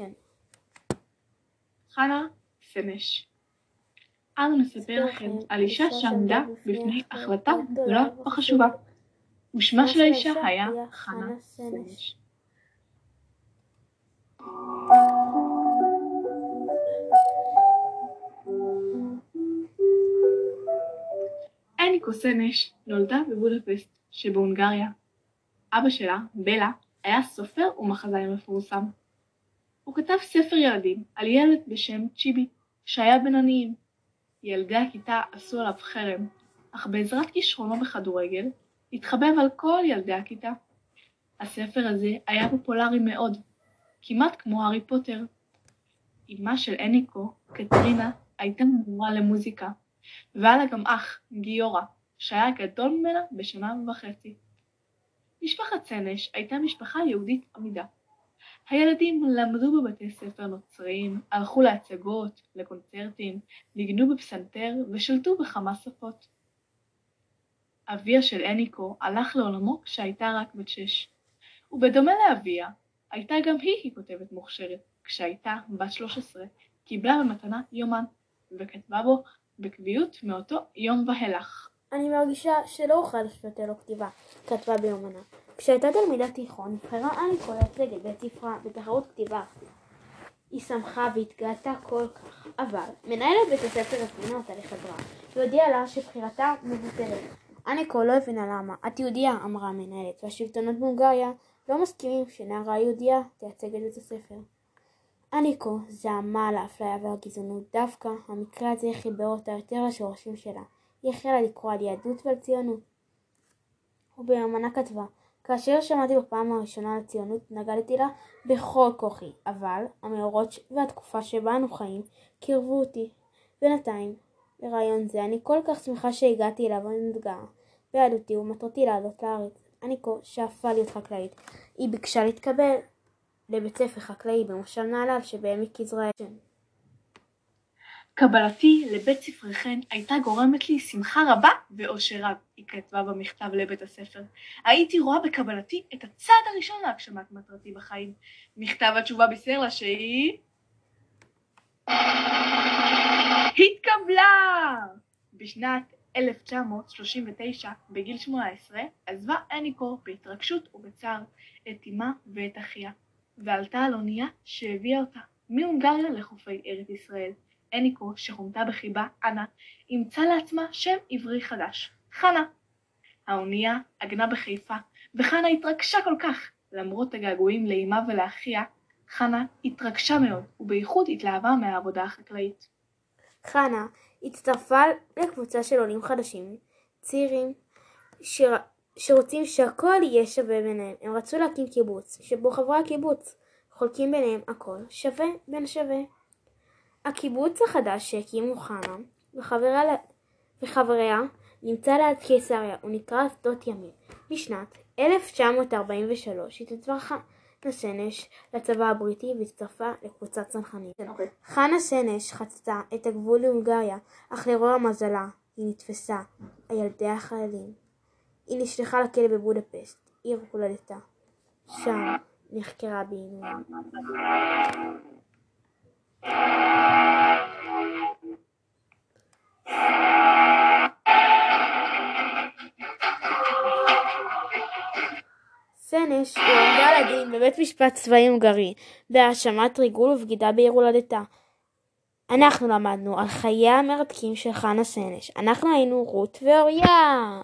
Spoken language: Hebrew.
כן. חנה סנש אנו נספר לכם על אישה שעמדה בפני החלטה גדולה וחשובה, ושמה של האישה היה חנה סנש. אניקו סנש נולדה בבודפשט שבהונגריה. אבא שלה, בלה, היה סופר ומחזאי מפורסם. הוא כתב ספר ילדים על ילד בשם צ'יבי, שהיה בין עניים. ילדי הכיתה עשו עליו חרם, אך בעזרת כישרונו בכדורגל, התחבב על כל ילדי הכיתה. הספר הזה היה פופולרי מאוד, כמעט כמו הארי פוטר. אמה של אניקו, קטרינה, הייתה מורה למוזיקה, והיה לה גם אח, גיורא, שהיה גדול ממנה בשנה וחצי. משפחת סנש הייתה משפחה יהודית עמידה. הילדים למדו בבתי ספר נוצריים, הלכו להצגות, לקונצרטים, ניגנו בפסנתר ושלטו בכמה שפות. אביה של אניקו הלך לעולמו כשהייתה רק בת שש, ובדומה לאביה, הייתה גם היא כותבת מוכשרת, כשהייתה בת 13, קיבלה במתנה יומן, וכתבה בו בקביעות מאותו יום ואילך. אני מרגישה שלא אוכל לשפטה לו כתיבה, כתבה ביומנה. כשהייתה תלמידת תיכון, נבחרה אניקו לייצג את בית ספרה בתחרות כתיבה. היא שמחה והתגאתה כל כך, אבל מנהלת בית הספר הזמינה אותה לחברה, והודיעה לה שבחירתה מבוטלת. אניקו לא הבינה למה. את יהודייה, אמרה המנהלת, והשלטונות בהונגריה לא מסכימים שנערה יהודייה תייצג את בית הספר. אניקו זעמה על האפליה והגזענות, דווקא המקרה הזה חיבר אותה יותר לשורשים שלה. היא החלה לקרוא על יהדות ועל ציונות. וביומנה כתבה כאשר שמעתי בפעם הראשונה על ציונות, נגדתי לה בכל כוחי, אבל המאורות והתקופה שבה אנו חיים קירבו אותי. בינתיים, לרעיון זה אני כל כך שמחה שהגעתי אליו ומתגאה ביהדותי ומטרתי לעלות לארץ. אני כה שאפה להיות חקלאית. היא ביקשה להתקבל לבית ספר חקלאי במושב נהלל שבעמק יזרעאל. קבלתי לבית ספרכן הייתה גורמת לי שמחה רבה ואושר רב, היא כתבה במכתב לבית הספר. הייתי רואה בקבלתי את הצעד הראשון להגשמת מטרתי בחיים. מכתב התשובה בישר לה שהיא... התקבלה! בשנת 1939, בגיל 18, עזבה אניקו בהתרגשות ובצער את אמה ואת אחיה, ועלתה על אונייה שהביאה אותה מהונגריה לחופי ארץ ישראל. אניקו, שכונתה בחיבה אנה, אימצה לעצמה שם עברי חדש, חנה. האונייה עגנה בחיפה, וחנה התרגשה כל כך, למרות הגעגועים לאמה ולאחיה, חנה התרגשה מאוד, ובייחוד התלהבה מהעבודה החקלאית. חנה הצטרפה לקבוצה של עולים חדשים, צעירים, שר... שרוצים שהכל יהיה שווה ביניהם. הם רצו להקים קיבוץ, שבו חברי הקיבוץ חולקים ביניהם הכל שווה בין שווה. הקיבוץ החדש שהקימו חנה וחבריה, וחבריה נמצא ליד קיסריה, הוא נקרא שדות ימים. בשנת 1943 התעצבה חנה סנש לצבא הבריטי והצטרפה לקבוצת צנחנים. Okay. אוקיי. חנה סנש חצתה את הגבול להונגריה, אך לרוע מזלה היא נתפסה על ילדי החיילים. היא נשלחה לכלא בבודפשט, עיר הולדתה. שם נחקרה בעינויים. סנש הועמדה לדין בבית משפט צבאי הונגרי בהאשמת ריגול ובגידה בעיר הולדתה. אנחנו למדנו על חייה המרתקים של חנה סנש. אנחנו היינו רות ואוריה.